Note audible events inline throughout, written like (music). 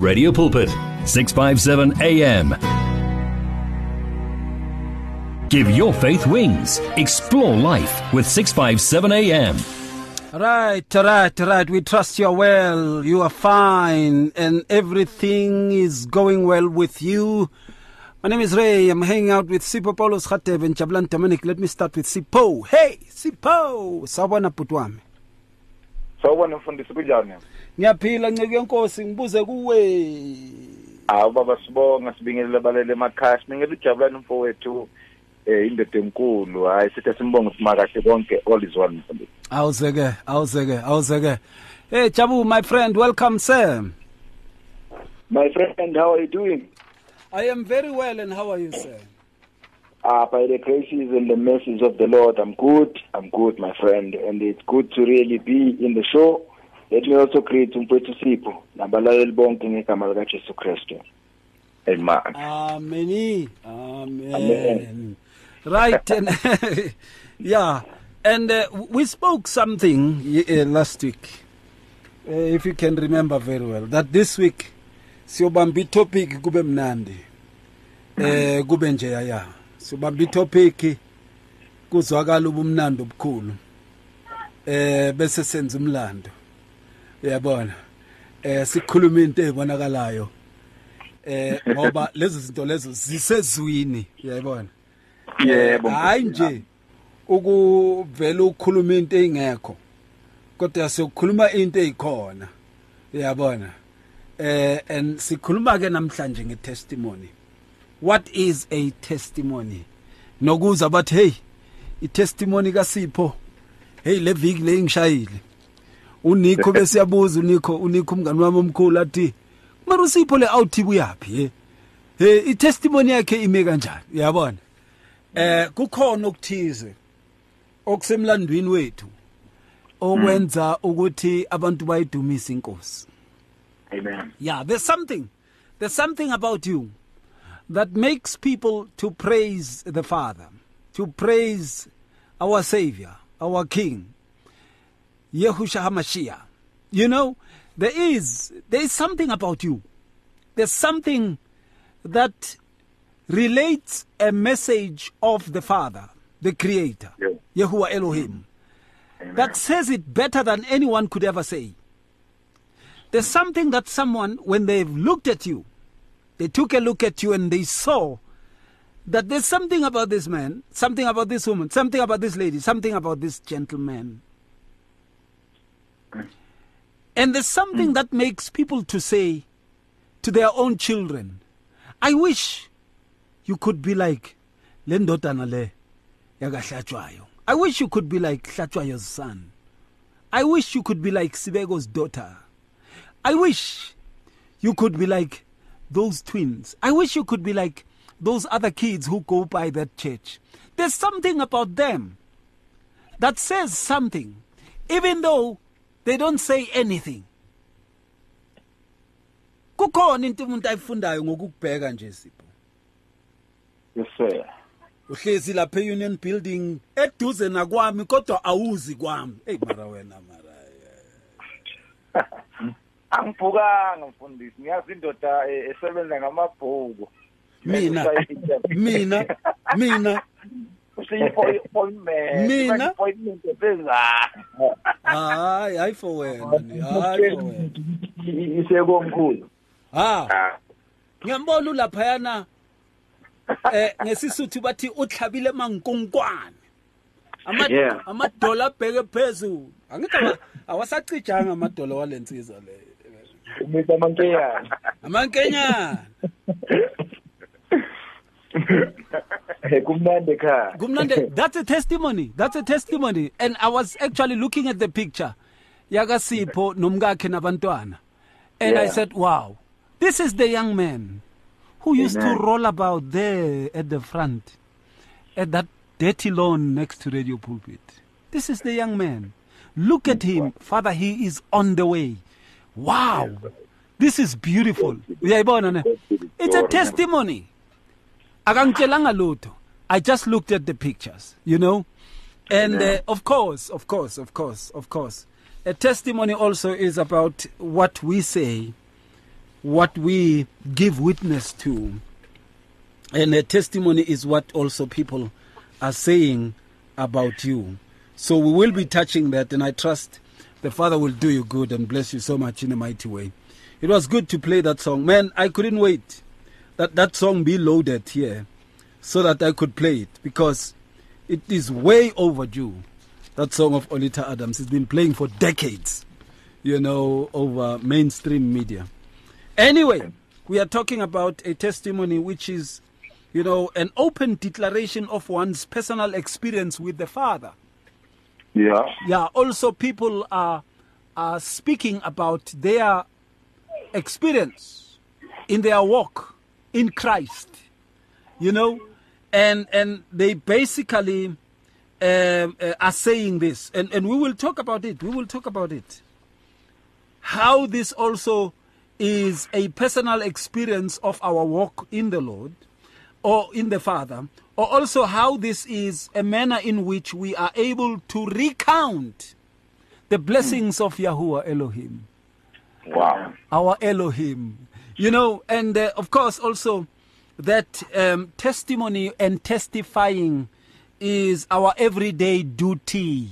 Radio Pulpit, 657 AM. Give your faith wings. Explore life with 657 AM. Right, right, right. We trust you're well, you are fine, and everything is going well with you. My name is Ray. I'm hanging out with Sipho Paulos Khatev and Jabulani Dominic. Let me start with Sipho. Hey, Sipho! Sawubona bhuti wami. sawubona mfundisi kunjani Ngiyaphila nceke yenkosi ngibuze kuwe. hawu baba sibonga sibingelele abalele emakhaya sibingele ujabulani mfowethu eh indoda enkulu hayi sithi simbonge simakahle konke all is well mfundisi Awuzeke, awuzeke, awuzeke. Hey Jabu, my friend, welcome sir. My friend, how are you doing? I am very well and how are you sir? Uh, by the graces and the mercies of the Lord, I'm good. I'm good, my friend. And it's good to really be in the show. Let me also greet umfowethu Sipho nabalaleli bonke ngegama likaJesu Kristu. amen Amen. Amen. Amen. Right. And (laughs) yeah. And uh, we spoke something y- uh, last week, uh, if you can remember very well, that this week siyobamba itopic kube mnandi. Eh kube nje ya. Siyobamba itopic kuzwakala ubumnandi obukhulu. Eh bese senza umlando. Uyabona? Eh sikhuluma into ezibonakalayo. eh ngoba lezi zinto lezo zisezwini uyayibona yebo. Hayi nje ukuvela ukukhuluma into engekho kodwa siyokhuluma into ezikhona uyabona eh and sikhuluma ke namhlanje ngetestimony. What is a testimony? Nokuza bathi hey itestimony kaSipho hey le viki le ngishayile uNikho (laughs) besiyabuza uNikho uNikho umngani wami omkhulu athi mara uSipho le awuthi buyapi eh hey itestimony yakhe ime kanjani? Uyabona? Eh kukhona okuthize okusemlandweni wethu okwenza ukuthi abantu bayidumise inkosi. Amen. Yeah there's something there's something about you that makes people to praise the father to praise our savior our king Yehusha HaMashiach you know there is there is something about you there's something that relates a message of the father the creator Yeah. Yahuwah Elohim amen that says it better than anyone could ever say. There's something that someone, when they've looked at you, they took a look at you and they saw that there's something about this man, something about this woman, something about this lady, something about this gentleman. And there's something hmm. that makes people to say to their own children, I wish you could be like le ndodana le yakahlatshwayo. I wish you could be like Hlatshwayo's son. I wish you could be like Sibego's daughter. I wish you could be like those twins. I wish you could be like those other kids who go by that church. There's something about them that says something, even though they don't say anything. kukhona into umuntu ayifundayo ngokukubheka nje sipho? Yes, sir. uhlezi lapha e-union building eduze nakwami kodwa awuzi kwami. Eyi mara wena mara (laughs) angibhukanga mfundisi. Ngiyazi indoda eh, esebenza ngamabhuku. Mina mina mina. (laughs) Mina? appointment esenzani hayi hayi for wena ni, hayi for wena Isekomkhulu. ha ngiyambona ulaphayana eh ngesisuthu bathi utlhabile mankonkwane ama Yeah. amadola abheke phezulu angithi awa- awasacijanga amadola walensizwa le Umisa mankeyana. amankenyana (laughs) Kumnandi, (laughs) that's a testimony. That's a testimony. And I was actually looking at the picture. Yakasipho (laughs) nomkakhe nabantwana. And I said, wow, this is the young man who used Amen. to roll about there at the front, at that dirty lawn next to Radio Pulpit. This is the young man. Look at him. Father, he is on the way. Wow. This is beautiful. It's a testimony. Akangitshelanga lutho i just looked at the pictures you know and uh, of course of course of course of course a testimony also is about what we say what we give witness to. And a testimony is what also people are saying about you. So we will be touching that, and I trust the Father will do you good and bless you so much in a mighty way. It was good to play that song. Man, I couldn't wait that that song be loaded here so that I could play it because it is way overdue. That song of Oleta Adams has been playing for decades, you know, over mainstream media. Anyway, we are talking about a testimony which is, you know, an open declaration of one's personal experience with the Father. Yeah. Yeah, also people are are speaking about their experience in their walk in Christ. You know, and and they basically um, uh, are saying this, and and we will talk about it. We will talk about it. How this also is a personal experience of our walk in the Lord or in the Father, or also how this is a manner in which we are able to recount the blessings of Yahuwah Elohim. Wow. Our Elohim. You know, and uh, of course, also that um, testimony and testifying is our everyday duty.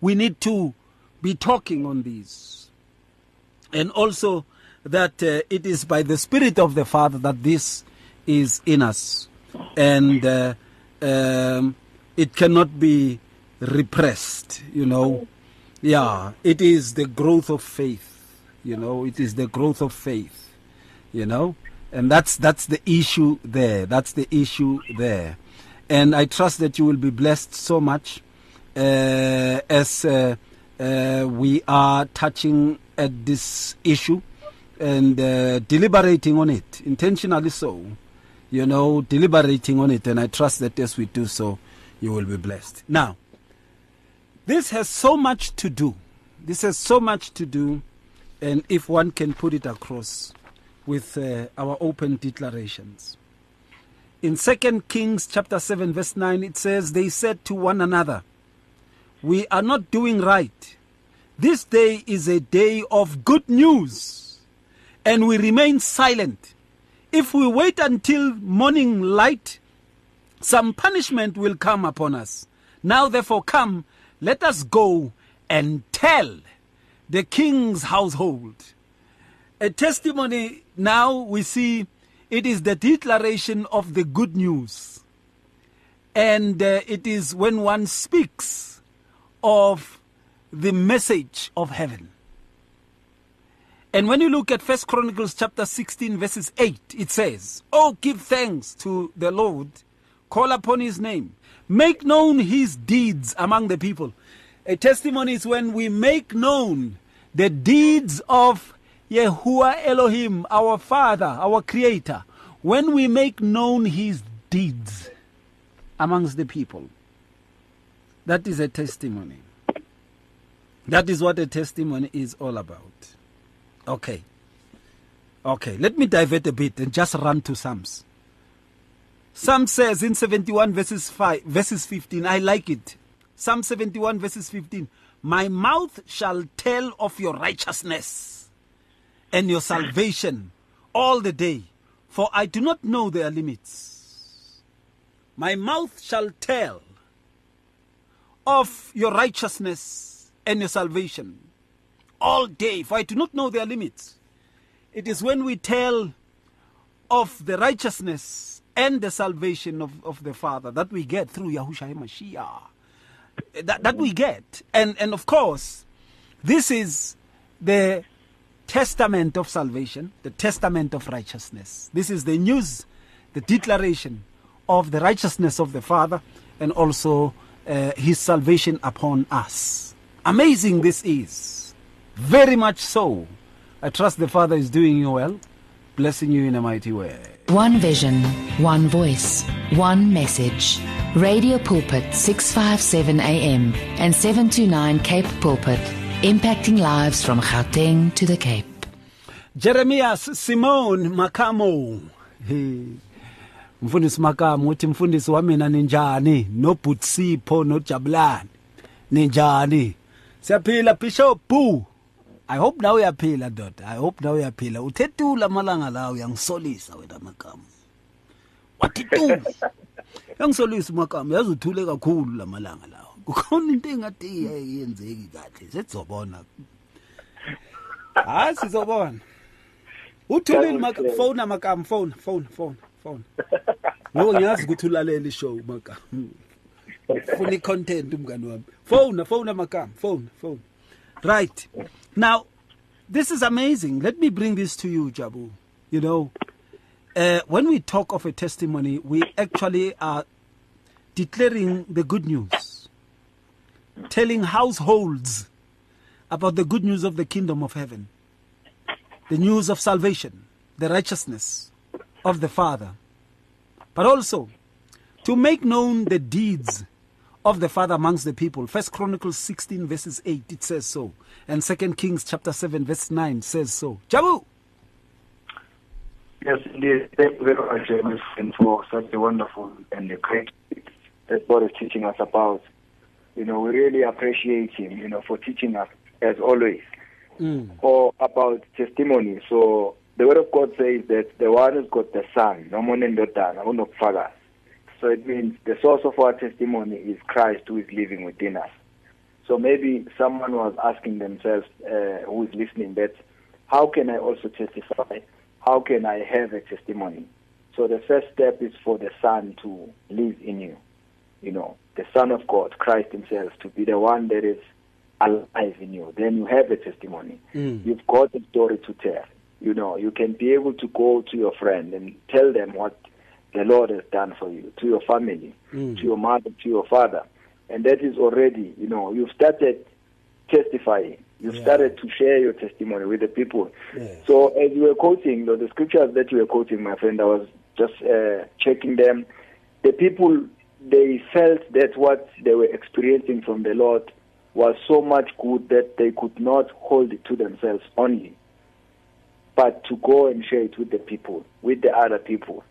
We need to be talking on these. And also that uh, it is by the Spirit of the Father that this is in us. And uh, um, it cannot be repressed, you know. Yeah, it is the growth of faith. You know, it is the growth of faith. You know, and that's that's the issue there. That's the issue there. And I trust that you will be blessed so much uh, as uh, uh, we are touching at this issue and uh, deliberating on it, intentionally so. You know, deliberating on it, and I trust that as we do so, you will be blessed. Now, this has so much to do. This has so much to do, and if one can put it across with uh, our open declarations. In 2 Kings chapter 7 verse 9 it says they said to one another we are not doing right. This day is a day of good news and we remain silent. If we wait until morning light some punishment will come upon us. Now therefore come let us go and tell the king's household a testimony now we see it is the declaration of the good news. And uh, it is when one speaks of the message of heaven. And when you look at First Chronicles chapter 16 verses 8, it says, "Oh, give thanks to the Lord, call upon his name, make known his deeds among the people." A testimony is when we make known the deeds of Yahuwah Elohim, our Father, our Creator, when we make known His deeds amongst the people, that is a testimony. That is what a testimony is all about. Okay. Okay, let me divert a bit and just run to Psalms. Psalm says in 71 verses 5 verses 15, I like it. Psalm 71 verses 15, my mouth shall tell of your righteousness and your salvation all the day, for I do not know their limits. My mouth shall tell of your righteousness and your salvation all day, for I do not know their limits. It is when we tell of the righteousness and the salvation of, of the Father that we get through Yahushua Mashiach. That, that we get. And, and of course, this is the testament of salvation, the testament of righteousness. This is the news, the declaration of the righteousness of the Father and also uh, his salvation upon us. Amazing this is. Very much so. I trust the Father is doing you well, blessing you in a mighty way. One vision, one voice, one message. Radio Pulpit 657 AM and 729 Cape Pulpit impacting lives from Gauteng to the Cape. Jeremias Simone Makamo. Hey. Mfundisi Makamo uthi mfundisi wamina ninjani noButsipho noJabulani. Ninjani? Siyaphila bishop bu i hope nawe uyaphila doda i hope nawe uyaphila. Uthethula amalanga lawo uyangisolisa wena magama wathi tu (laughs) yangisolisa magama yazi uthule kakhulu lamalanga lawo kukhona into engathi yenzeki kahle? Sezobona hayi sizobona. Maka phone makam phone phone phone phone. Ngoba ngiyazi ukuthi ulalela ishow makam ufuna icontent umngani wami. Phone phone makam phone phone. Right. Now this is amazing. Let me bring this to you jabu. You know uh, when we talk of a testimony we actually are declaring the good news telling households about the good news of the kingdom of heaven the news of salvation, the righteousness of the Father, but also to make known the deeds of the Father amongst the people. First Chronicles 16 verses 8 it says so, and Second Kings chapter 7 verse 9 says so. Jabu. Yes, indeed. Thank you very much, for such a wonderful and great that God is teaching us about. You know, we really appreciate Him, you know, for teaching us as always mm. or about testimony. So the word of God says that the one who's got the son, no more than the So it means the source of our testimony is Christ who is living within us. So maybe someone was asking themselves, uh, who is listening, that how can I also testify? How can I have a testimony? So the first step is for the Son to live in you. You know, the Son of God, Christ Himself, to be the one that is alive in you. Then you have a testimony. Mm. You've got a story to tell. You know, you can be able to go to your friend and tell them what the Lord has done for you, to your family, mm. to your mother, to your father. And that is already, you know, you've started testifying. You've yeah. started to share your testimony with the people. Yes. So as you were quoting, the scriptures that you were quoting, my friend, I was just uh, checking them. The people, they felt that what they were experiencing from the Lord was so much good that they could not hold it to themselves only, but to go and share it with the people, with the other people.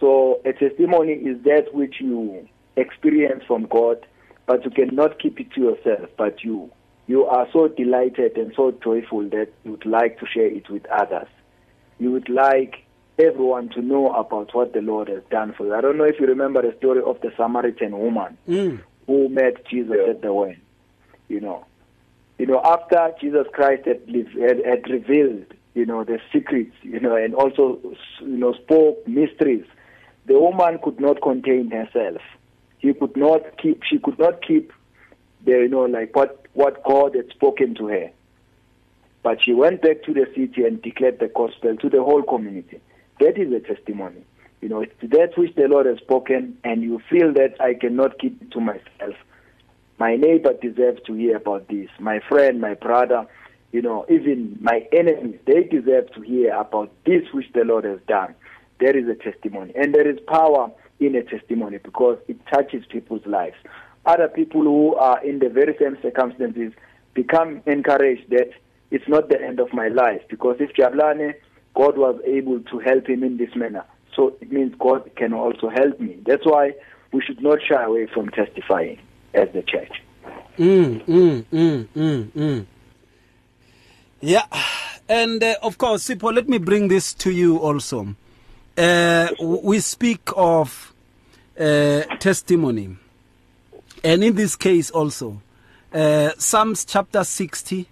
So a testimony is that which you experience from God, but you cannot keep it to yourself, but you you are so delighted and so joyful that you would like to share it with others. You would like everyone to know about what the Lord has done for you. I don't know if you remember the story of the Samaritan woman mm. who met Jesus yeah. at the well you know. You know, after Jesus Christ had, had, had revealed, you know, the secrets, you know, and also, you know, spoke mysteries, the woman could not contain herself. He could not keep, she could not keep the, you know, like what, what God had spoken to her. But she went back to the city and declared the gospel to the whole community. That is a testimony. You know, it's that which the Lord has spoken, and you feel that I cannot keep it to myself. My neighbor deserves to hear about this. My friend, my brother, you know, even my enemies, they deserve to hear about this which the Lord has done. There is a testimony. And there is power in a testimony because it touches people's lives. Other people who are in the very same circumstances become encouraged that it's not the end of my life because if Jabulani, God was able to help him in this manner. So it means God can also help me. That's why we should not shy away from testifying as the church. Mm, mm, mm, mm, mm. Yeah, and uh, of course, Sipho, let me bring this to you also. Uh, we speak of uh, testimony, and in this case also, uh, Psalms chapter 60,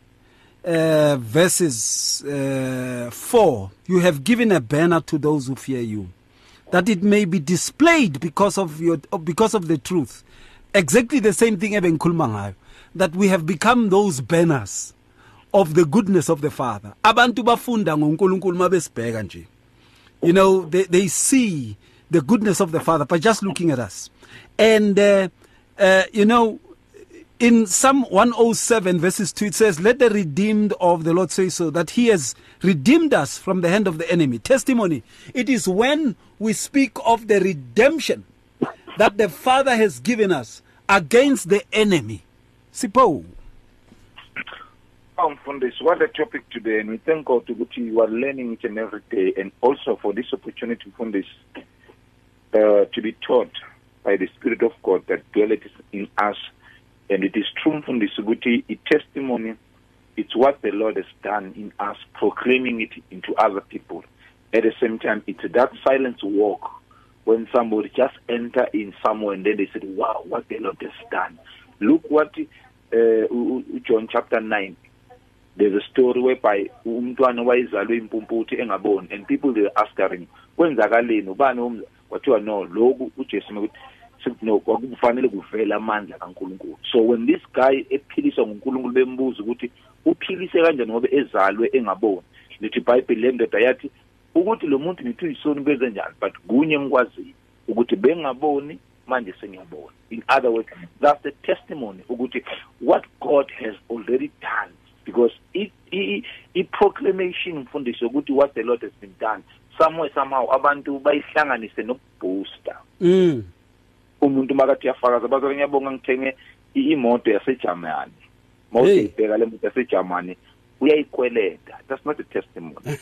uh, verses uh, 4 you have given a banner to those who fear you that it may be displayed because of your because of the truth. Exactly the same thing ebengikhuluma ngayo that we have become those banners of the goodness of the father. Abantu bafunda ngonkulunkulu mabesibheka nje. You know they, they see the goodness of the father by just looking at us. And uh, uh, you know in Psalm 107 verses 2 it says let the redeemed of the Lord say so that he has redeemed us from the hand of the enemy testimony it is when we speak of the redemption that the Father has given us against the enemy. Sipho. Mfundisi, what a topic today, and we thank God to you are learning each and every day, and also for this opportunity, Mfundisi, uh, to be taught by the Spirit of God that dwelleth in us. And it is true, Mfundisi, ukuthi a testimony it's what the Lord has done in us, proclaiming it into other people. At the same time, it's that silent walk when somebody just enter in somewhere and then they said, wow, what the Lord has done. Look what uh, John chapter 9, there's a story whereby umntwana wayezalwe impumputhi engaboni and people they ask him kwenzakaleni ubani umza kwathiwa no lokhu uJesu ukuthi no kwakufanele kuvela amandla kaNkuluNkulu. So when this guy ephiliswa nguNkulunkulu bembuza ukuthi uphilise kanjani ngoba ezalwe engaboni lithi iBhayibheli lendoda yathi ukuthi lo muntu ngithi uyisoni benze njani? But kunye ngikwaziyo ukuthi bengaboni manje sengiyabona. In other words that's the testimony ukuthi what God has already done because it i, i proclamation mfundisi ukuthi what the Lord has been done somewhere somehow abantu bayihlanganise nokubooster. Mm. Umuntu makathi yafakaza bazake ngiyabonga ngithenge imoto yaseJamani mawuthi ibheka le moto yaseJamani uyayikweleta that's not a testimony. (laughs)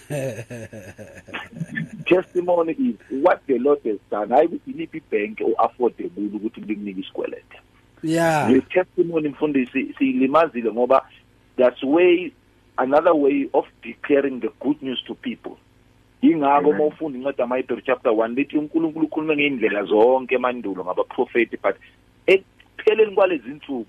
Testimony is what the lord has done. Hayi ukuthi iliphi ibhenki o-affordable ukuthi likunike isikwelete yeah le testimony mfundisi siyilimazile ngoba that's way another way of declaring the good news to people. Ingakho uma ufunda incwadi yamaHebrew chapter 1 lithi uNkulunkulu ukhulume ngeindlela zonke emandulo ngabaprofeti but ekupheleni kwalezi insuku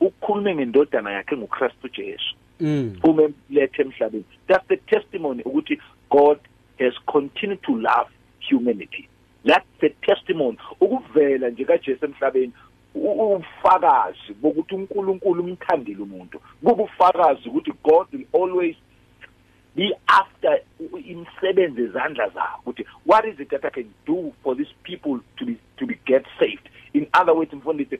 ukukhulume ngendodana yakhe nguKristu Jesu. Mm. Umemlethe emhlabeni. That's the testimony ukuthi God has continued to love humanity. That's the testimony. Ukuvela nje kaJesu emhlabeni ufakazi bokuthi uNkulunkulu umthandile umuntu. Kuba ufakazi ukuthi God will always be after imisebenzi ezandla zakho ukuthi what is it that I can do for these people to be to be get saved? In other words mfundisi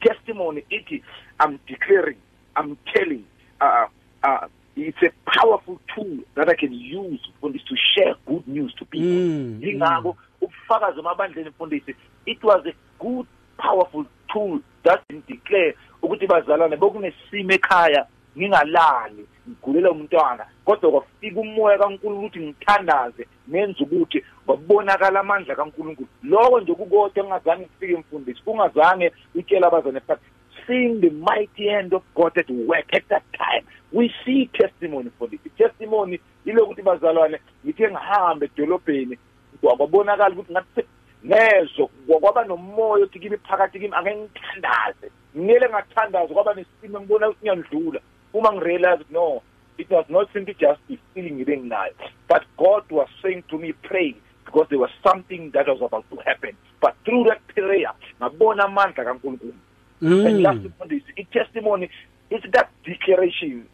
testimony ithi I'm declaring I'm telling uh, uh, it's a powerful tool that I can use mfundisi to share good news to people. Mm, ingakho ubufakazi emabandleni mfundisi it was a good powerful tool that declare ukuthi bazalwane bokunesimo ekhaya ngingalali. Ngigulela umntwana kodwa kwafika umoya kaNkulunkulu ukuthi ngithandaze nenze ukuthi babonakala amandla kaNkulunkulu. Lokho nje kukodwa engazange kufike mfundisi kungazange utshela abazane but seeing the mighty hand of God at work at that time we see testimony for this. Testimony ilokuthi bazalwane ngithe ngihambe edolobheni kwabonakala ukuthi ngathi nezo kwaba nomoya othi kimi phakathi kimi ake ngithandaze ngiyele ngathandaza kwaba nesimo ngibona ukuthi ngiyandlula. Uma realized, no it was not simply just the feeling ngibe nginayo but God was saying to me pray because there was something that was about to happen. But through that prayer my ngabona amandla kaNkulunkulu. Mm. And last mfundisi i testimony is that declaration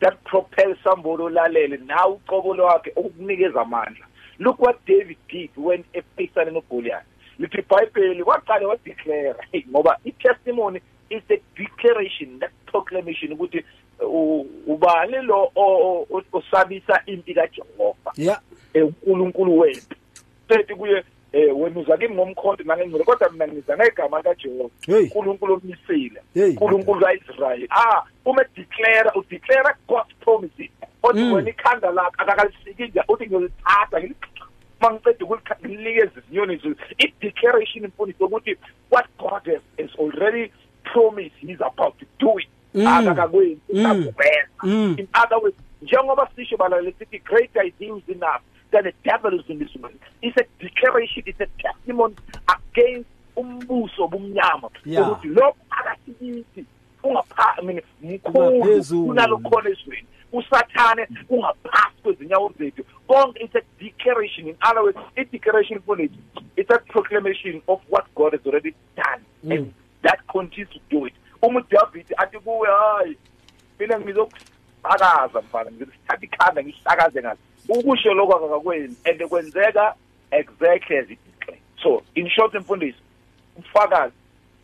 that propels somebody olalele. Nawe uqobo lwakhe ukukunikeza amandla. Look what David did when ephisana noGoliath lithi iBhayibheli waqala wa declare (laughs) ngoba i testimony is the declaration that proclamation ukuthi ubani lo osabisa impi kaJehova yeah uNkulunkulu wethu sethi kuye eh wena uza kimi ngomkhonto nangengcwele kodwa mina ngiza ngegama likaJehova Hey. uNkulunkulu omnisile Hey. uNkulunkulu kaIsrael ah uma declare u declare God's promises othi Mm. wena ikhanda lakho akakalisiki nje uthi ngiyolithatha ngili mangicede ukulikeza izinyoni zulu i declaration imfundiso ukuthi what God has, has already promised he's about to do it. Akakakwenzi in other words njengoba sisho balale sithi greater is he who's in us than the devil is in this world. It's a declaration it's a testimony against umbuso bumnyama Yeah. ukuthi lokho phakathi kithi ungapha I mean mkhulu kunalokhona ezweni. Usathane ungaphasi kwezinyawo zethu. Konke it's a declaration. In other words i declaration mfowethu it's a proclamation of what God has already done. Mm. and that continues to do it athi kuwe hayi mina ngizokusakaza mfana ngizothatha ikhanda ukusho lokho and kwenzeka exactly as it so in short mfundisi ufakazi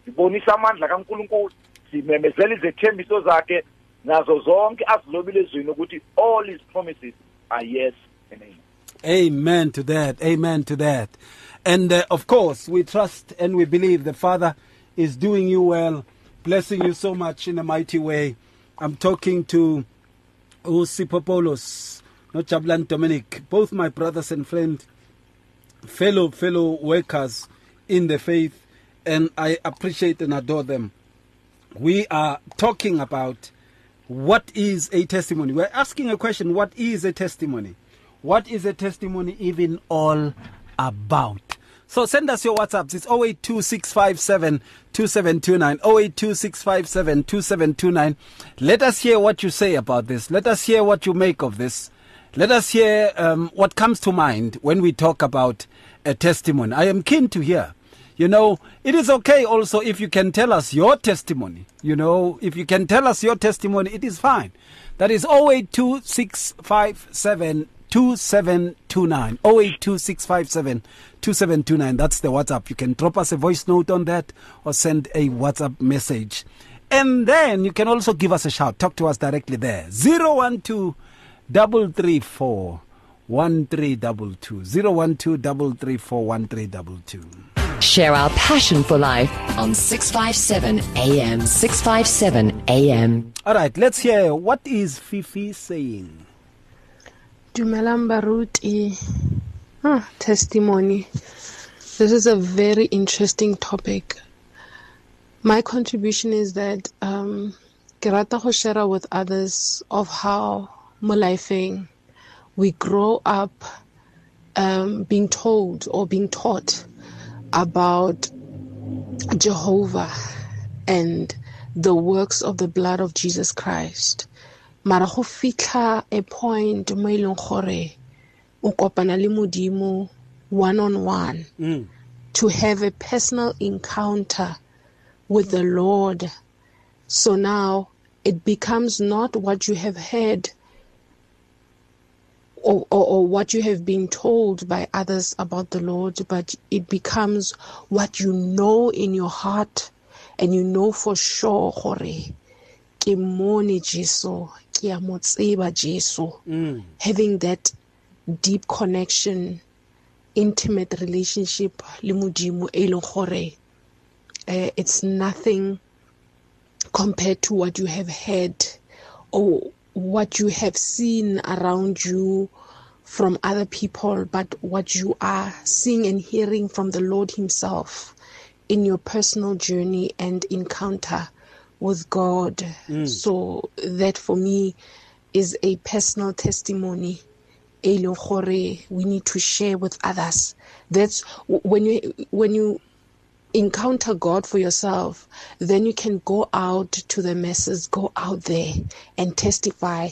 sibonisa amandla kaNkuluNkulu simemezela izethembiso zakhe nazo zonke azilobile ukuthi all his promises are yes and amen Amen to that. Amen to that. And uh, of course, we trust and we believe the Father is doing you well, blessing you so much in a mighty way. I'm talking to Usipopolos, not Jabulani Dominic, both my brothers and friends, fellow fellow workers in the faith, and I appreciate and adore them. We are talking about what is a testimony? We're asking a question what is a testimony? What is a testimony even all about? So send us your WhatsApps. It's 082657 2729. 082657 2729. Let us hear what you say about this. Let us hear what you make of this. Let us hear um, what comes to mind when we talk about a testimony. I am keen to hear. You know, it is okay also if you can tell us your testimony. You know, if you can tell us your testimony, it is fine. That is 082657 2729 082657 2729 that's the whatsapp. You can drop us a voice note on that or send a whatsapp message. And then you can also give us a shout. Talk to us directly there. 012 334 1322 012 334 1322 Share our passion for life on 657 AM. 657 AM. all right let's hear what is fifi saying Dumelang baruti. Ah, testimony. This is a very interesting topic. My contribution is that um ke share with others of how mo we grow up um being told or being taught about Jehovah and the works of the blood of Jesus Christ. Mara go fitlha a point mo e leng gore o kopana le modimo one on one mm. to have a personal encounter with the lord so now it becomes not what you have heard or, or, or what you have been told by others about the lord but it becomes what you know in your heart and you know for sure gore ke mone jesu ke a mo tseba jesu Mm. having that deep connection intimate relationship le modimo e leng gore uh, it's nothing compared to what you have heard or what you have seen around you from other people but what you are seeing and hearing from the lord himself in your personal journey and encounter with god. Mm. So that for me is a personal testimony. We need to share with others. That's when you when you encounter God for yourself, then you can go out to the masses, go out there and testify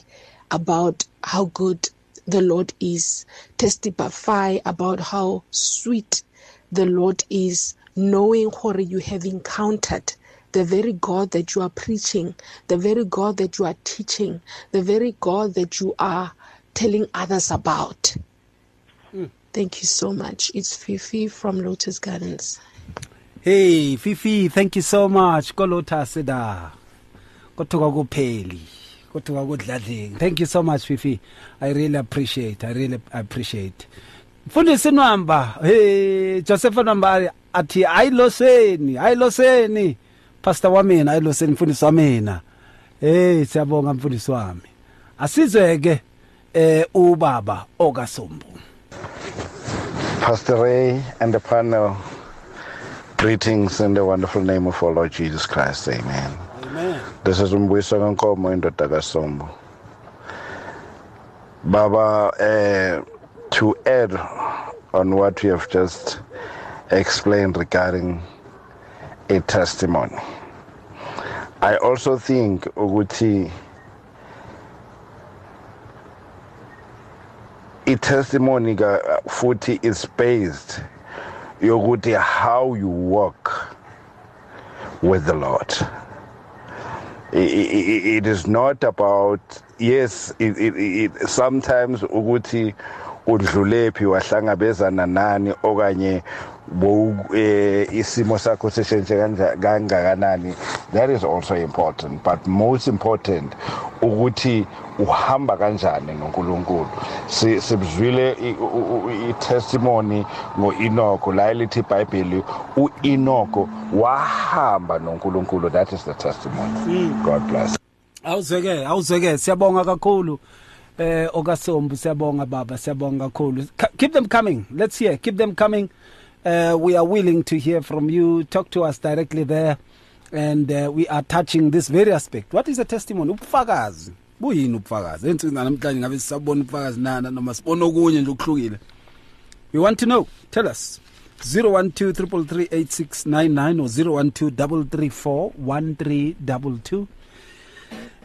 about how good the Lord is, testify about how sweet the Lord is, knowing what you have encountered. The very God that you are preaching, the very God that you are teaching, the very God that you are telling others about. Hmm. Thank you so much. It's Fifi from Lotus Gardens. Hey Fifi thank you so much. Da kothoka kupheli kothoka kudladleni thank you so much Fifi. I really appreciate I really appreciate. Mfundisi Nwamba hey Joseph Nwamba athi ayiloseni ayiloseni pastor wamina ayiloseni mfundisi wamina hey siyabonga mfundisi wami asizweke eh ubaba okasombu Pastor Ray and the panel, greetings in the wonderful name of our Lord Jesus Christ. Amen. amen This is Umbuisa Nkomo indoda kaSombo. Baba, uh, to add on what you have just explained regarding a testimony, I also think ukuthi i-testimony ka futhi is based yokuthi how you walk with the Lord. I- I- I- it is not about yes it, it, it, sometimes ukuthi udlulephi wahlangabezana nani okanye bowu- eh, isimo sakho kanja- kangakanani? That is also important but most important ukuthi uhamba kanjani noNkulunkulu. Si- sibizwile i- u- u- i-testimony ngo-Enoch la elithi iBhayibheli u-Enoch wahamba noNkulunkulu. That is the testimony. God bless. Awuzweke awuzweke siyabonga kakhulu eh okasombu. Siyabonga baba. Siyabonga kakhulu. Ka- keep them coming. Let's hear. Keep them coming. Uh, we are willing to hear from you. Talk to us directly there. And uh, we are touching this very aspect. What is a testimony? Ubufakazi. Buyini ubufakazi? Ensukwini namhlanje ngabe sisabona ubufakazi? Nana noma sibona okunye nje okuhlukile? We want to know. Tell us. 0123338699 or 0123341322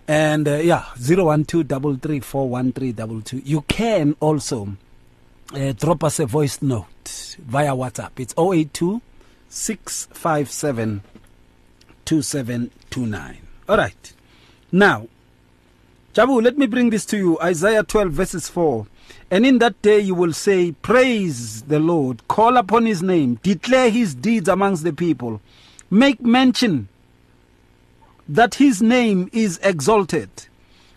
and uh, yeah 0123341322 you can also uh, drop us a voice note via whatsapp it's 082 657 2729 all right now Jabu, let me bring this to you. Isaiah 12, verses 4. And in that day you will say, Praise the Lord, call upon his name, declare his deeds amongst the people, make mention that his name is exalted.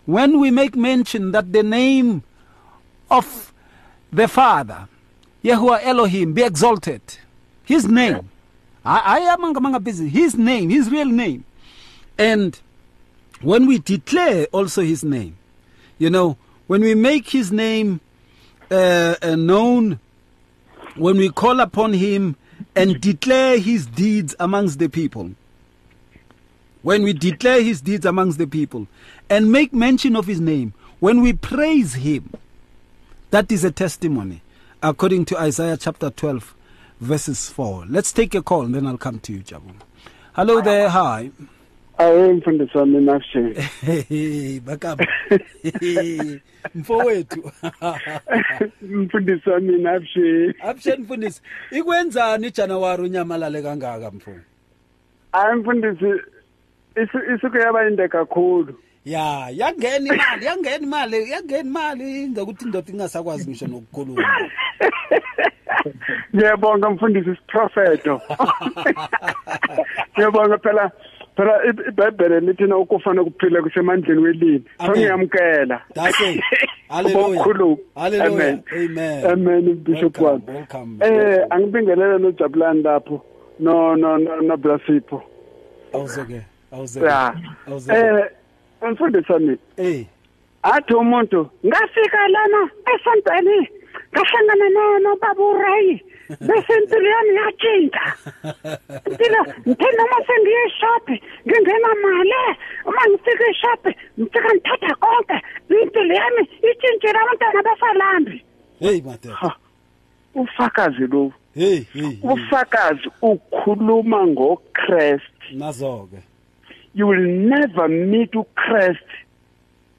When we make mention that the name of the Father, Yahuwah Elohim, be exalted, his name, I, I am among busy, his name, his real name, and when we declare also his name, you know, when we make his name uh, uh, known, when we call upon him and declare his deeds amongst the people, when we declare his deeds amongst the people and make mention of his name, when we praise him, that is a testimony, according to Isaiah chapter 12, verses 4. Let's take a call and then I'll come to you, Jabu. Hello there, hi. awe mfundisi wami nafshe Hey, bakaba. Mfowethu. mfundisi wami nafshe Abshen mfundisi. Ikwenzani iJanuary unyamalale kangaka mfo? hayi mfundisi isu- isuku yaba inde kakhulu Ya, yangena imali, yangena imali, yangena imali ngokuthi indoda ingasakwazi ngisho nokukhuluma. (laughs) ngiyabonga mfundisi isiprofeto (laughs) ngiyabonga phela phela ibhayibhele lithi na ukufa nokuphila kusemandleni welini so. (laughs) Hallelujah. Amen. Amen. bishop wami eh angibingelele nojabulani lapho no no no Awuzoke. Awuzoke. ya Awuzoke. eh mfundisi wami Eh. athi umuntu ngafika lana esontweni ngahlangana no- nobaba urayi bese impilo yami yatshintsha (laughs) impilo ngithe noma sengiye eshophi ngingena mali uma ngifika eshophi ngifika ngithatha konke impilo yami itshintshile abantwana basalambi Hey madam. Ha, ufakazi lo Hey, hey. hey. ufakazi ukhuluma ngochrist Nazoke. You will never meet uChrist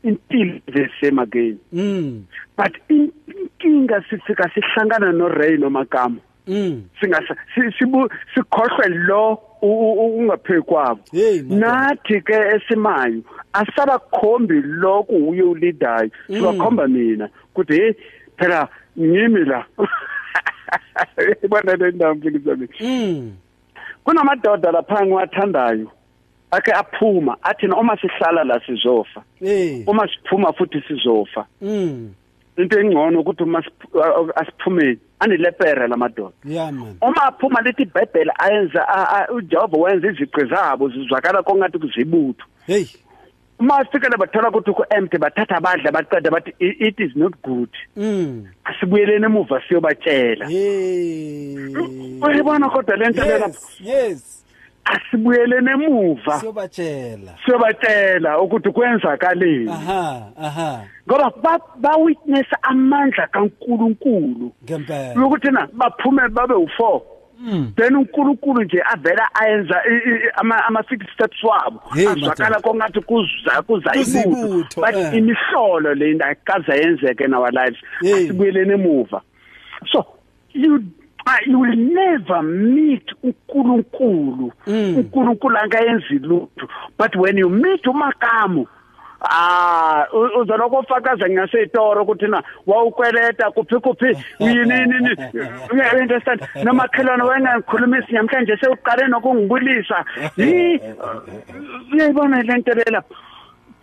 until the same again Mm. but in- inkinga sifika sihlangana noRay nomagama Mm. singasa si- sibu sikhohlwe lo u- u- ungaphe kwabo nathi ke esimayo asabakhombi lokhu uye ulidayo Mm. sibakhomba mina kuthi hey phela ngimi la (laughs) ibona le wami Mm. kunamadoda lapha ngiwathandayo ake aphuma athi uma sihlala la sizofa Hey. uma siphuma futhi sizofa Mm. into engcono ukuthi uma siph- a- a- asiphumeni anilepere lamadoda Yeah man. uma aphuma lithi ibhayibheli ayenza a- a- uJehova wenza iziqi zabo zizwakala kongathi kuzibutho Hey. uma sifikele bathola ukuthi ku-empty bathatha abadla baqeda bathi "I- it is not good Mm. asibuyeleni emuva siyobatshela Hey. uyibona kodwa le nto le lapho Yes, yes. asibuyeleni emuva Siyobatshela. siyobatshela ukuthi kwenzakaleni Aha, aha. ngoba ba- ba-witness amandla kankulunkulu Ngempela. yokuthi na baphume babe u-four Mm. then unkulunkulu nje avela ayenza i- i- ama- ama-six steps wabo Hey, azwakala madoda. kongathi kuza kuza Kuza ibutho ibutho, but eh. imihlolo le nto ayikaze yenzeke in our lives Hey. asibuyeleni emuva so you uh, you will never meet unkulunkulu. Mm. unkulunkulu angayenzi lutho. But when you meet umakamu ah u- uzoloko ufakaza ngaseyitoro ukuthi na wawukweleta kuphi kuphi? Yini nini you understand. Nomakhelwane wayengangikhulumisi namhlanje sewuqale nokungibulisa. (laughs) Yi uyayibona le nto lela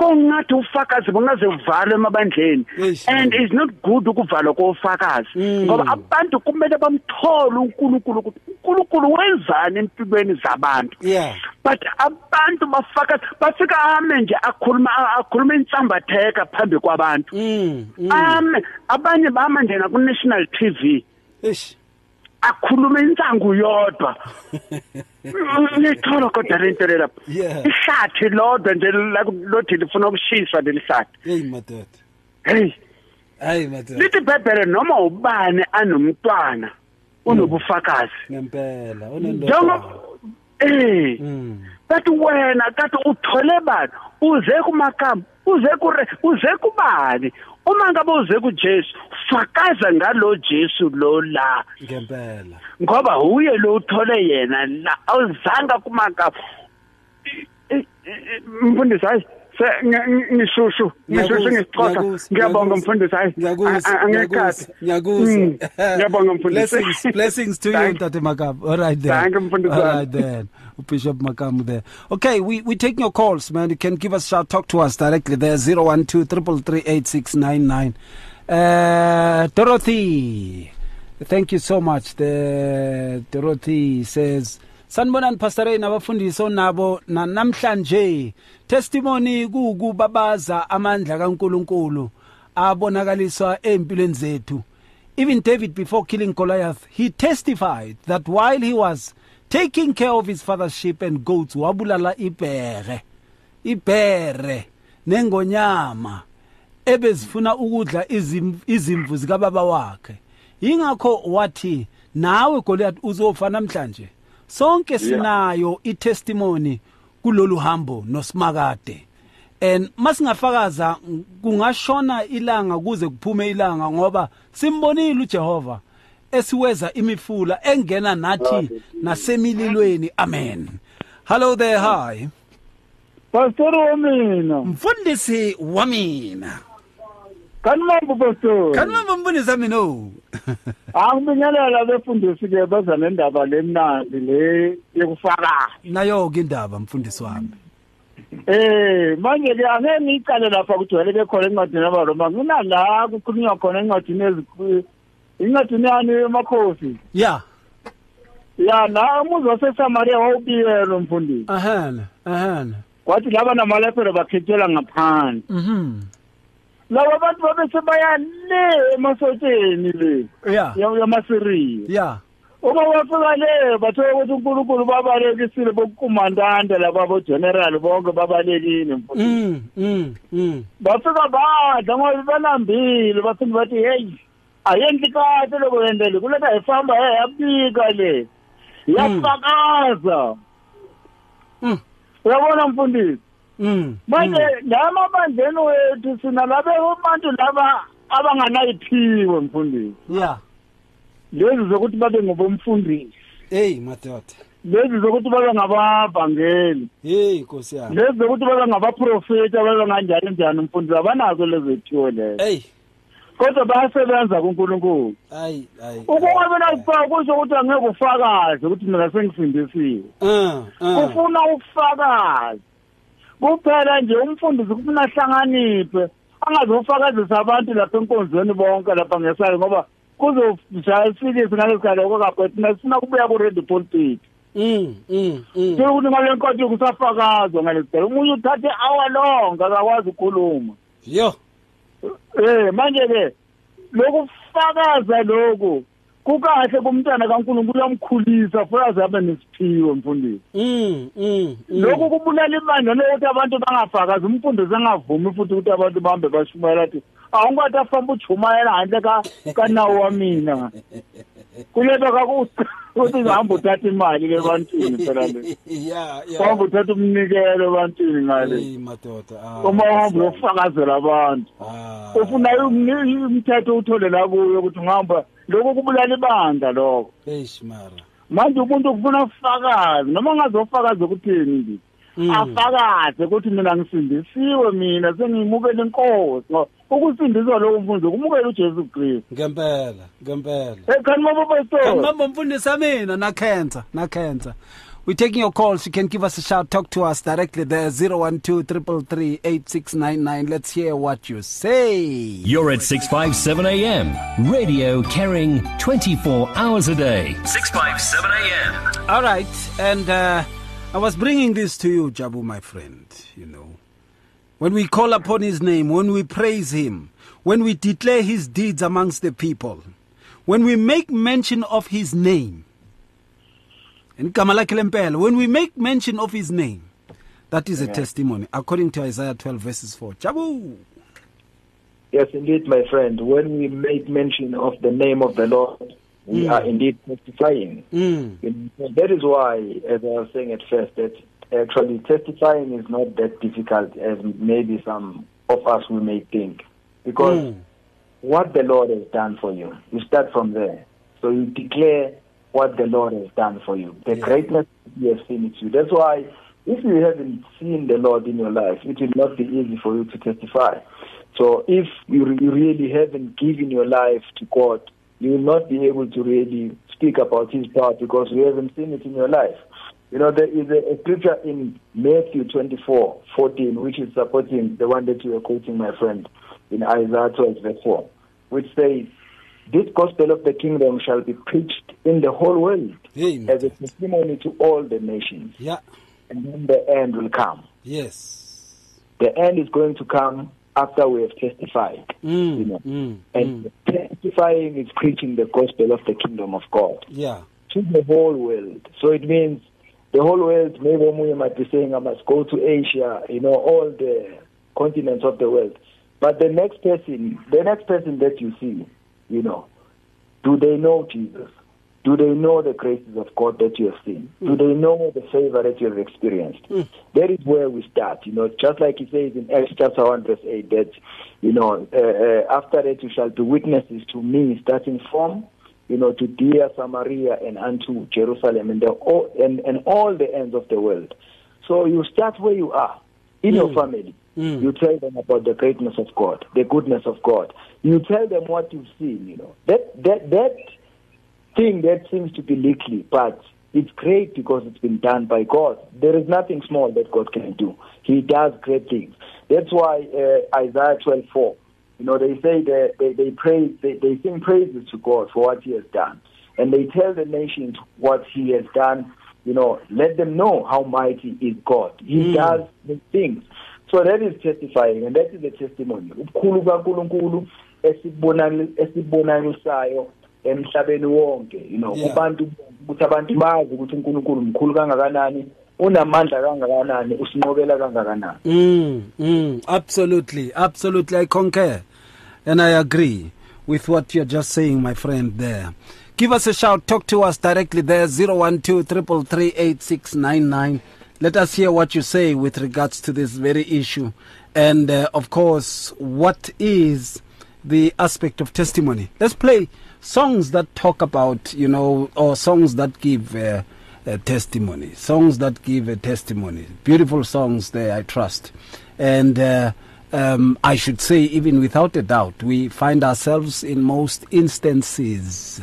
kongathi ufakazi bungaze uvalwe emabandleni Eish. and it's not good ukuvalwa kofakazi Mm. ngoba abantu kumele bamthole uNkulunkulu ukuthi uNkulunkulu wenzani empilweni zabantu Yeah. but abantu bafaka bafika ame nje akhuluma akhuluma insambatheka phambi kwabantu Mm. mm. ame abanye bama nje na ku national TV Ish. Akhulume insangu yodwa. (laughs) Ngithola kodwa lento le lapha Yeah. ihlathi lodwa nje lothi lifuna ukushisa lelihlathi hey madoda hey. Hayi madoda lithi ibhebhele noma ubani anomntwana unobufakazi ngempela njengoba unendoda eh mm. Bathi wena kade uthole bani? Uze kumakamba uze kure uze kubani? Uma ngabe uze kuJesu fakaza ngalo Jesu lo la. Ngempela. Ngoba uye lo uthole yena la awuzanga kumakamba mfundisi hayi. Se- ngi- ngi- ngishushu ngisixoxa ngiyabonga mfundisi hayi angekhathi ngiyakuzwa, Mm, (laughs) ngiyabonga mfundisi blessings blessings to you Tate Makam all right then. Thank you, Mfundisi all right then. Bishop Makam there. Okay we we taking your calls man. You can give us a shout talk to us directly there 012 3338699 uh Dorothy. Thank you so much the Dorothy says sanibonani pastor Ray nabafundisi onabo na- namhlanje testimony kukubabaza amandla kaNkuluNkulu abonakaliswa empilweni zethu. Even David before killing Goliath he testified that while he was taking care of his father's sheep and goats wabulala ibhere ibhere nengonyama ebezifuna ukudla izim- izimvu zikababa wakhe. Ingakho wathi nawe Goliath uzofa namhlanje. Sonke sinayo itestimony kulolu hambo nosimakade. And masingafakaza kungashona ilanga kuze kuphume ilanga ngoba simbonile uJehova esiweza imifula engena nathi nasemililweni. Amen. Hello there hi. Pastor wamina mfundisi wamina kanimambo pastor kanimamba mbonisa mina (laughs) o angibingelela befundisi ke beza nendaba lemnandi le yokufaka. Nayo ke indaba mfundisi wami. Eh manje ke angeke ngicale lapha kugcwele ke khona encwadini yabaroma nginala kukhulunywa khona encwadini ezikhulu incwadini yani emakhosi yeah ya na umuzi waseSamaria wawubiyelwe mfundisi. Ahana ahana kwathi laba namalephere bakhethelwa ngaphandle. Mhm. Laba bantu babese baya le emasotsheni le yamasiriya yeah uma bafika le bathola ukuthi unkulunkulu babalekisile bokukumandanda laba bogeneral bonke babalekile. Mfundisi mm mm mm. Bafika badla ngoba banambile bafike bathi heyi ayenhle kahle loko yendele. Kuleta hi famba he yabika le. Yafakaza. Uyabona mfundisi? Manje la mabandleni wethu sina labe abantu laba abanganayiphiwe mfundisi. Yeah lezi zokuthi babe ngobomfundisi. Hey madoda. Lezi zokuthi babe ngabavangeli hey nkosi yami. Lezi zokuthi babe ngabaprofeti ababe kanjani njani mfundisi abanazo lezi ethiwe lezo. Hey. Kodwa bayasebenza kunkulunkulu. Ay ay ukunqabela kufaka kusho ukuthi angeke ufakaze ukuthi mina sengisindisiwe. Uh uh. Kufuna ufakazi kuphela nje umfundisi kufuna ahlanganiphe angazofakazisa abantu lapha enkonzweni bonke lapha ngesayo ngoba kuzojaya isikisi ngalesikhathi okakaphe thina sifuna kubuya ku-ready pulpit mm mm mm. Sike ukuthi ngale nkonto kusafakazwa ngalesikhathi umunye uthathe hour long akakwazi ukukhuluma. Yo. Eh manje ke lokufakaza lokhu kukahle kumntana kaNkulunkulu uyamkhulisa futhi aze abe nesiphiwo mfundisi mm mm mm. lokhu kubulala ibandla lokuthi abantu bangafakazi umfundisi angavumi futhi ukuthi abantu bahambe bashumayela athi awungathi afamba ujumayela handle ka kanawo wa mina kuleta kakuthi ngihamba uthatha imali ke ebantwini phela le. (laughs) Yeah uhamba yeah uthatha umnikelo ebantwini ngale. Hey madoda ah uma uhamba uyofakazela abantu. Ah. Ufuna umthetho uthole la kuyo ukuthi ungihamba lokhu kubulala ibandla lokho. Hey shimara manje umuntu kufuna ufakazi noma ngazofakaza ukuthini nje Mm. afakaze ukuthi mina ngisindisiwe mina sengimukela inkosi ngo ukusindiswa lokho mfundo kumukela uJesu Kristu. Ngempela ngempela. Ekhani mama pastor Kamamba mfundisa mina nakhenza nakhenza We're taking your calls. You can give us a shout. Talk to us directly there. 012 Let's hear what you say. You're at 657 AM. Radio carrying 24 hours a day. 657 AM. All right. And uh, I was bringing this to you, Jabu, my friend. You know, when we call upon his name, when we praise him, when we declare his deeds amongst the people, when we make mention of his name and when we make mention of his name that is a testimony according to Isaiah 12 verses 4 Jabu Yes, indeed, my friend. When we make mention of the name of the Lord, we Mm. are indeed testifying. mm. That is why, as I was saying at first, that actually testifying is not that difficult as maybe some of us we may think. Because Mm. what the Lord has done for you, you start from there. So you declare what the Lord has done for you, the Yeah. greatness you have seen it you. That's why if you haven't seen the Lord in your life, it will not be easy for you to testify. So if you, re- you really haven't given your life to God, you will not be able to really speak about His power because you haven't seen it in your life. You know, there is a, a scripture in Matthew 24, 14, which is supporting the one that you are quoting, my friend, in Isaiah 12, verse 4, which says, This gospel of the kingdom shall be preached in the whole world Hey, as a testimony to all the nations, yeah and then the end will come. yes The end is going to come after we have testified. mm. You know. Mm. And Mm. testifying is preaching the gospel of the kingdom of God yeah to the whole world. So it means the whole world, maybe Omuye might be saying, I must go to Asia, you know, all the continents of the world. But the next person, the next person that you see, you know, do they know Jesus? Do they know the graces of God that you have seen? Do they know the favor that you have experienced? That is where we start. You know, just like he says in Acts chapter 1, verse 8, that, you know, uh, uh, after that you shall be witnesses to me, starting from, you know, to Judea, Samaria, and unto Jerusalem, and, the, all, and, and all the ends of the world. So you start where you are, in your family. Mm. You tell them about the greatness of God, the goodness of God. You tell them what you've seen, you know. That, that, that thing that seems to be little, but it's great because it's been done by God. There is nothing small that God can do. He does great things. That's why uh, Isaiah 12:4, you know, they say that they, they praise, they, they sing praises to God for what He has done, and they tell the nations what He has done. You know, let them know how mighty is God. He Mm. does things. so that is testifying and that is the testimony. Ubukhulu kaNkuluNkulu esibonakala esibonakalisayo emhlabeni wonke you know kubantu ukuthi abantu bazi ukuthi uNkulunkulu mkhulu kangakanani unamandla kangakanani usinqobela kangakanani. Mm, mm absolutely absolutely i concur. And i agree with what you're just saying my friend there. Give us a shout talk to us directly there 012 3338699 Let us hear what you say with regards to this very issue, and uh, of course, what is the aspect of testimony. Let's play songs that talk about, you know, or songs that give. Uh, a testimony, songs that give a testimony. Beautiful songs there, I trust. And uh, um, I should say, even without a doubt, we find ourselves in most instances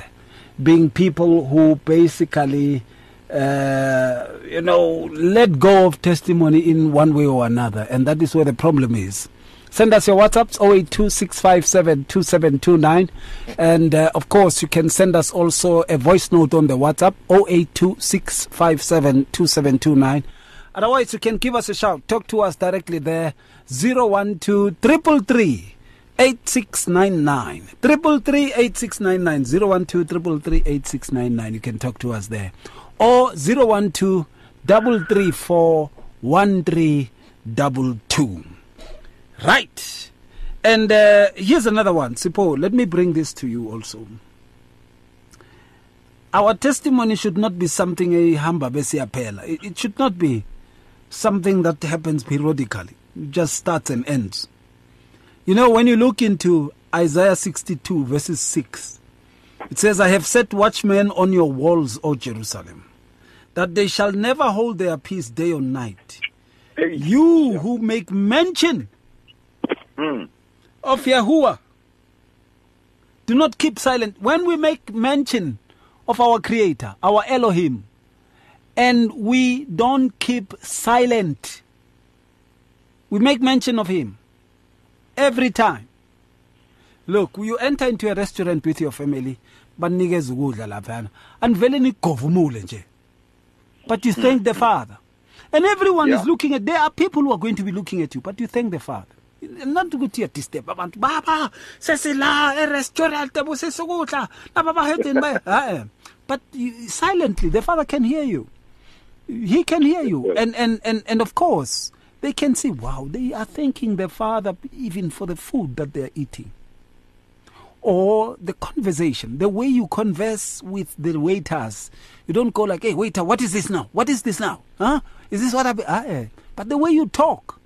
being people who basically, uh, you know, let go of testimony in one way or another. And that is where the problem is. Send us your WhatsApps 0826572729 and uh, of course you can send us also a voice note on the WhatsApp 0826572729 otherwise you can give us a shout. Talk to us directly there 012 333 8699 333 8699 012 333 8699 you can talk to us there or 012 334 1322 Right. And uh, here's another one. Sipho, let me bring this to you also. Our testimony should not be something a hamba besiapela. It should not be something that happens periodically. It just starts and ends. You know, when you look into Isaiah 62, verses 6, it says, I have set watchmen on your walls, O Jerusalem, that they shall never hold their peace day or night. You who make mention hmm. of Yahuwah. Do not keep silent. When we make mention of our Creator, our Elohim, and we don't keep silent, we make mention of Him every time. Look, you enter into a restaurant with your family, banikeza ukudla laphana, and vele nigovumule nje. But you thank the Father. And everyone is looking at, there are people who are going to be looking at you, but you thank the Father. not ukuthi uyadisturb abantu baba sesila e-restaurant busesukudla laba bahedeni ba (laughs) but you- silently the father can hear you. He can hear you. And and and and of course they can see wow they are thanking the father even for the food that they are eating or the conversation the way you converse with the waiters. You don't go like hey waiter what is this now? What is this now? Huh? Is this what i be ah, eh. but the way you talk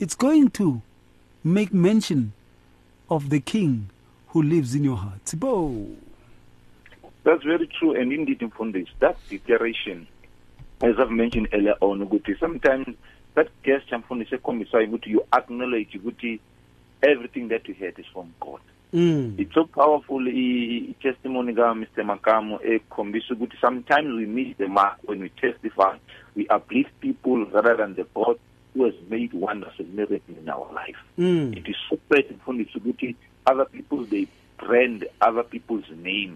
it's going to make mention of the king who lives in your heart. Sipho. That's very true. And indeed Mfundisi that declaration as I've mentioned earlier on sometimes that ekhombisayo ukuthi you acknowledge everything that you had is from God mm. it's so powerful i- i- testimony ka Mr Makamo ekhombisa ukuthi sometimes we miss the mark when we testify we uplift people rather than the God who has made wonders and miracles in our life Mm. it is so bad mfundisi ukuthi other people they brand other people's name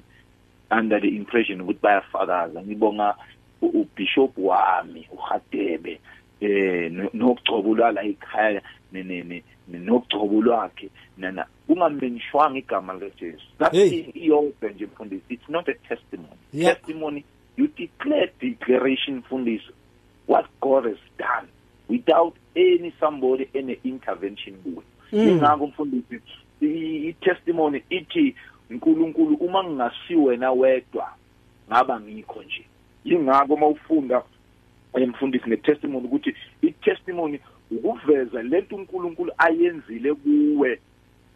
under the impression ukuthi bayafakaza ngibonga u- ubishop wami uhatebe eh no- nokugcobulwa la ekhaya ne- nokugcobo lwakhe nana ungamenshwanga igama likaJesu that Hey. thing iyodwa nje mfundisi it's not a testimony Yeah. testimony you declare declaration mfundisi what God has done without any somebody any intervention kuwe Mm. ingakho mfundisi i- i-testimony ithi uNkulunkulu uma ngingasiwe wena wedwa ngaba ngikho nje ingakho mawufunda emfundisi ngetestimony ukuthi i-testimony ukuveza lento uNkulunkulu ayenzile kuwe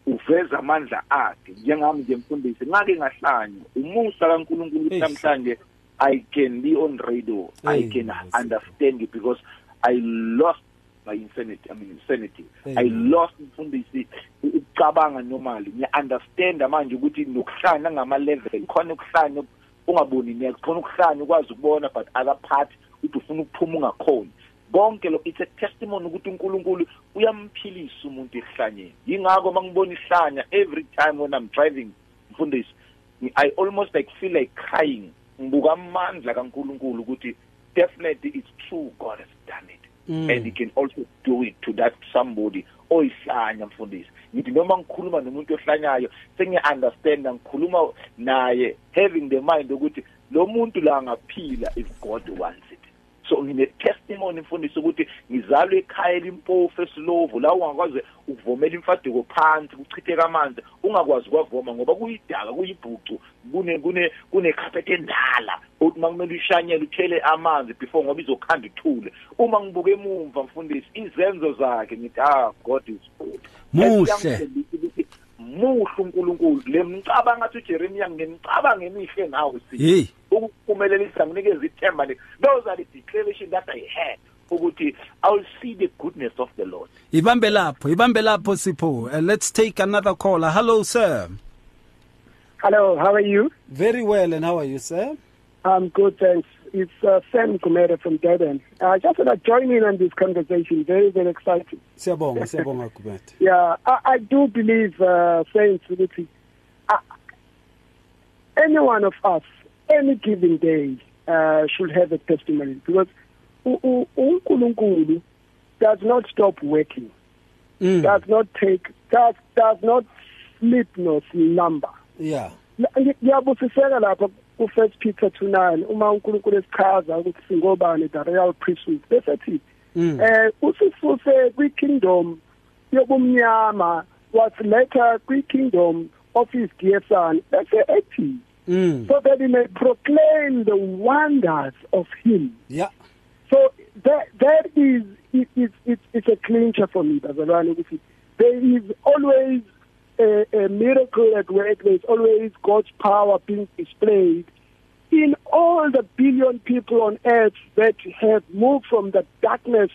uveza amandla akhe njengami nje mfundisi ngake ngahlanya umusa kaNkulunkulu Eish. namhlanje I can be on radio I Hey, can Nkosi. understand you because I lost my insanity I mean insanity Hey. I lost mfundisi ukucabanga normally ngiya understand manje ukuthi nokuhlanya ngama level khona ukuhlanya ungaboni next khona ukuhlanya ukwazi ukubona but akaphathi uthi ufuna ukuphuma ungakhona konke lo it's a testimony ukuthi uNkulunkulu uyamphilisa umuntu ehlanyeni yingakho mangibona ihlanya every time when I'm driving mfundisi I almost like feel like crying. Ngibuka amandla kaNkulunkulu ukuthi definitely it's true God has done it. Mm. and he can also do it to that somebody oyihlanya mfundisi. Ngithi noma ngikhuluma nomuntu ohlanyayo sengiya-understand ngikhuluma naye having the mind ukuthi lo muntu la angaphila if god wants so ngine-testimony mfundisi ukuthi ngizalwe ekhaya elimpofu esilovu la ungakwazi ukuvomela imfaduko phansi kuchitheka amanzi ungakwazi kwavoma ngoba kuyidaka kuyibhucu kune kune kunekhaphethi endala. Ukuthi makumele ushanyele uthele amanzi before ngoba izokhanda ithule uma ngibuka emumva mfundisi izenzo zakhe ngithi ah god is good. Muhle. Muhle uNkulunkulu. Lemcabanga ngathi uJeremiah ngenicabanga emihle nawe sithi. Hey. Ukuphumelelisa nginikeza ithemba those are the declaration that i had ukuthi i will see the goodness of the lord ibambe lapho ibambe lapho sipho uh, let's take another caller hello sir Hello, how are you? very well and how are you sir I'm good, thanks. It's uh, Sam Kumere from Durban. I just want to join in on this conversation. Very, very exciting. siyabonga siyabonga kubethe (laughs) Yeah, I, I do believe, uh, Saints, uh, any one of us, any given day, uh, should have a testimony because u- u- uNkulunkulu does not stop working, mm. does not take, does, does not sleep nor slumber. yeah Ngi- ngiyabusiseka ku-first peter 2 9 uma unkulunkulu esichaza ukuthi singobani the real priesthood bese thi mm. eh usisuse kwi-kingdom yobumnyama wasiletha kwi-kingdom of his dear son bese ethi Mm. so that he may proclaim the wonders of him. Yeah. So that that is it, it, it, it's a clincher for me bazalwane there is always a, a miracle at work. There's always God's power being displayed in all the billion people on earth that have moved from the darkness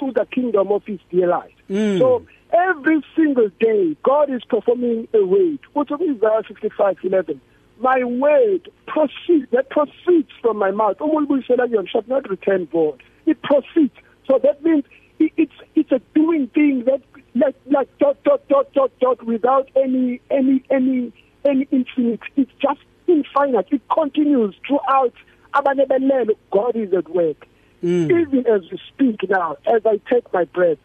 to the kingdom of his dear light Mm. so every single day God is performing a word. Uthi Isaiah 65:11 my word proceeds that proceeds from my mouth. Ulibuyisela shall not return void. It proceeds. So that means it, it's it's a doing thing that like like dot dot dot dot dot without any any any any infinite. It's just infinite. It continues throughout. God is at work. Mm. even as we speak now as i take my breath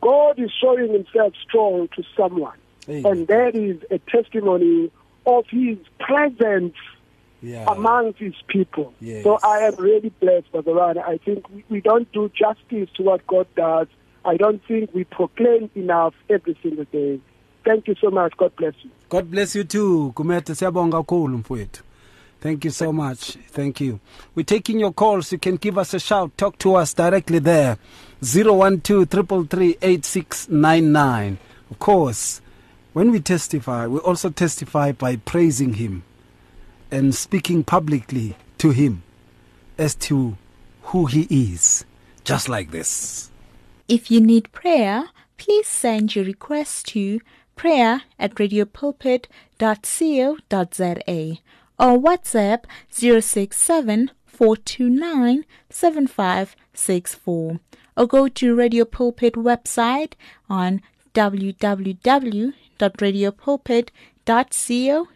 God is showing himself strong to someone. Amen. And that is a testimony of his presence Yeah. amongst his people. Yes. So I am really blessed, Brother Ryan. I think we, we don't do justice to what God does. I don't think we proclaim enough every single day. Thank you so much. God bless you. God bless you too. Kumete siyabonga kakhulu mfowethu. Thank you so much. Thank you. We're taking your calls. You can give us a shout. Talk to us directly there. 012-333-8699. Of course, when we testify, we also testify by praising him and speaking publicly to him as to who he is. Just like this. If you need prayer, please send your request to prayer at radiopulpit.co.za or WhatsApp 067 429 7564 or go to Radio Pulpit website on www.radiopulpit.co.za.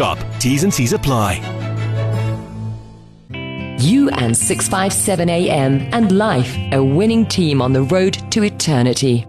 shop. T's and C's apply. You and 657 AM and life, a winning team on the road to eternity.